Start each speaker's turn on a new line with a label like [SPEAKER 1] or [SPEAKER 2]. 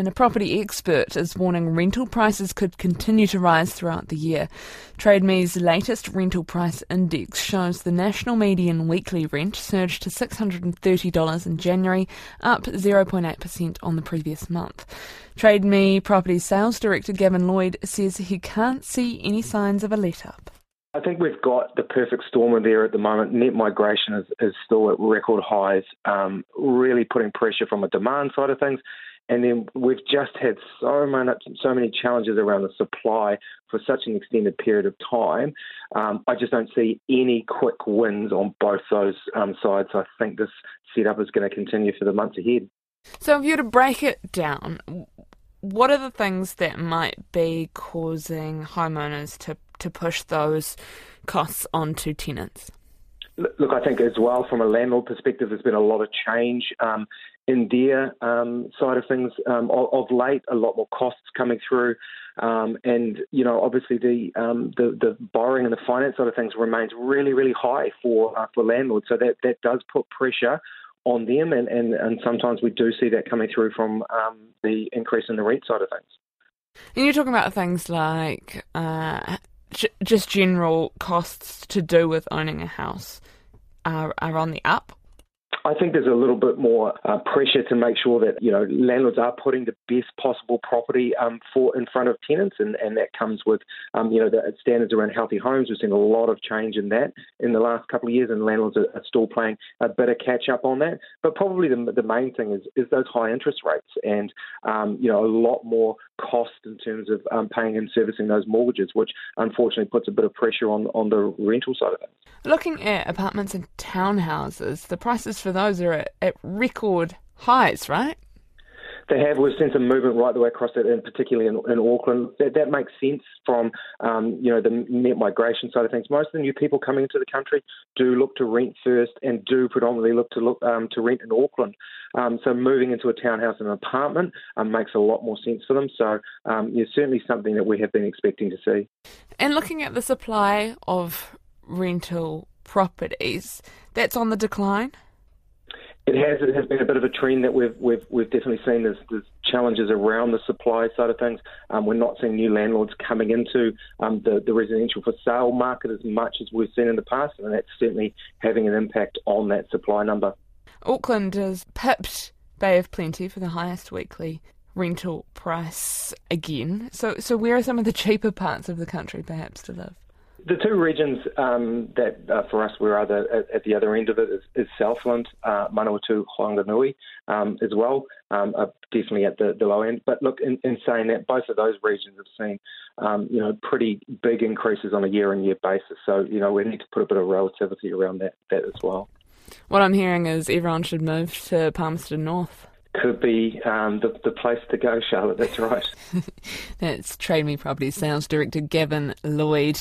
[SPEAKER 1] And a property expert is warning rental prices could continue to rise throughout the year. Trade Me's latest rental price index shows the national median weekly rent surged to $630 in January, up 0.8% on the previous month. TradeMe property sales director Gavin Lloyd says he can't see any signs of a let up.
[SPEAKER 2] I think we've got the perfect storm there at the moment. Net migration is, is still at record highs, um, really putting pressure from a demand side of things. And then we've just had so many, so many challenges around the supply for such an extended period of time. Um, I just don't see any quick wins on both those um, sides. I think this setup is going to continue for the months ahead.
[SPEAKER 1] So, if you were to break it down, what are the things that might be causing homeowners to, to push those costs onto tenants?
[SPEAKER 2] Look, I think as well from a landlord perspective, there's been a lot of change um, in their um, side of things um, of, of, late. A lot more costs coming through, um, and you know, obviously the, um, the, the borrowing and the finance side of things remains really, really high for uh, for landlords. So that that does put pressure on them, and, and, and sometimes we do see that coming through from um, the increase in the rent side of things.
[SPEAKER 1] And you're talking about things like uh, just general costs to do with owning a house are, are on the up
[SPEAKER 2] I think there's a little bit more uh, pressure to make sure that you know landlords are putting the best possible property um, for in front of tenants, and, and that comes with um, you know the standards around healthy homes. We've seen a lot of change in that in the last couple of years, and landlords are, are still playing a bit of catch up on that. But probably the, the main thing is is those high interest rates, and um, you know a lot more cost in terms of um, paying and servicing those mortgages, which unfortunately puts a bit of pressure on on the rental side of things.
[SPEAKER 1] Looking at apartments and townhouses, the prices for those are at, at record highs, right?
[SPEAKER 2] They have. We've seen some movement right the way across it, and particularly in, in Auckland. That, that, makes sense from um, you know the net migration side of things. Most of the new people coming into the country do look to rent first, and do predominantly look to look um, to rent in Auckland. Um, so moving into a townhouse and an apartment um, makes a lot more sense for them. So um, yeah, certainly something that we have been expecting to see.
[SPEAKER 1] And looking at the supply of rental properties, that's on the decline.
[SPEAKER 2] It has. It has been a bit of a trend that we've we've we've definitely seen. There's, there's challenges around the supply side of things. Um, we're not seeing new landlords coming into um, the the residential for sale market as much as we've seen in the past, and that's certainly having an impact on that supply number.
[SPEAKER 1] Auckland has pipped Bay of Plenty for the highest weekly rental price again. So, so where are some of the cheaper parts of the country, perhaps, to live?
[SPEAKER 2] The two regions um, that uh, for us we're either at, at, the other end of it is, is Southland, uh, Manawatu, Whanganui um, as well, um, are definitely at the, the, low end. But look, in, in, saying that, both of those regions have seen um, you know pretty big increases on a year-on-year basis. So you know we need to put a bit of relativity around that that as well.
[SPEAKER 1] What I'm hearing is everyone should move to Palmerston North
[SPEAKER 2] could be um, the, the place to go, Charlotte. That's right.
[SPEAKER 1] That's Trade Me Property Sales Director Gavin Lloyd.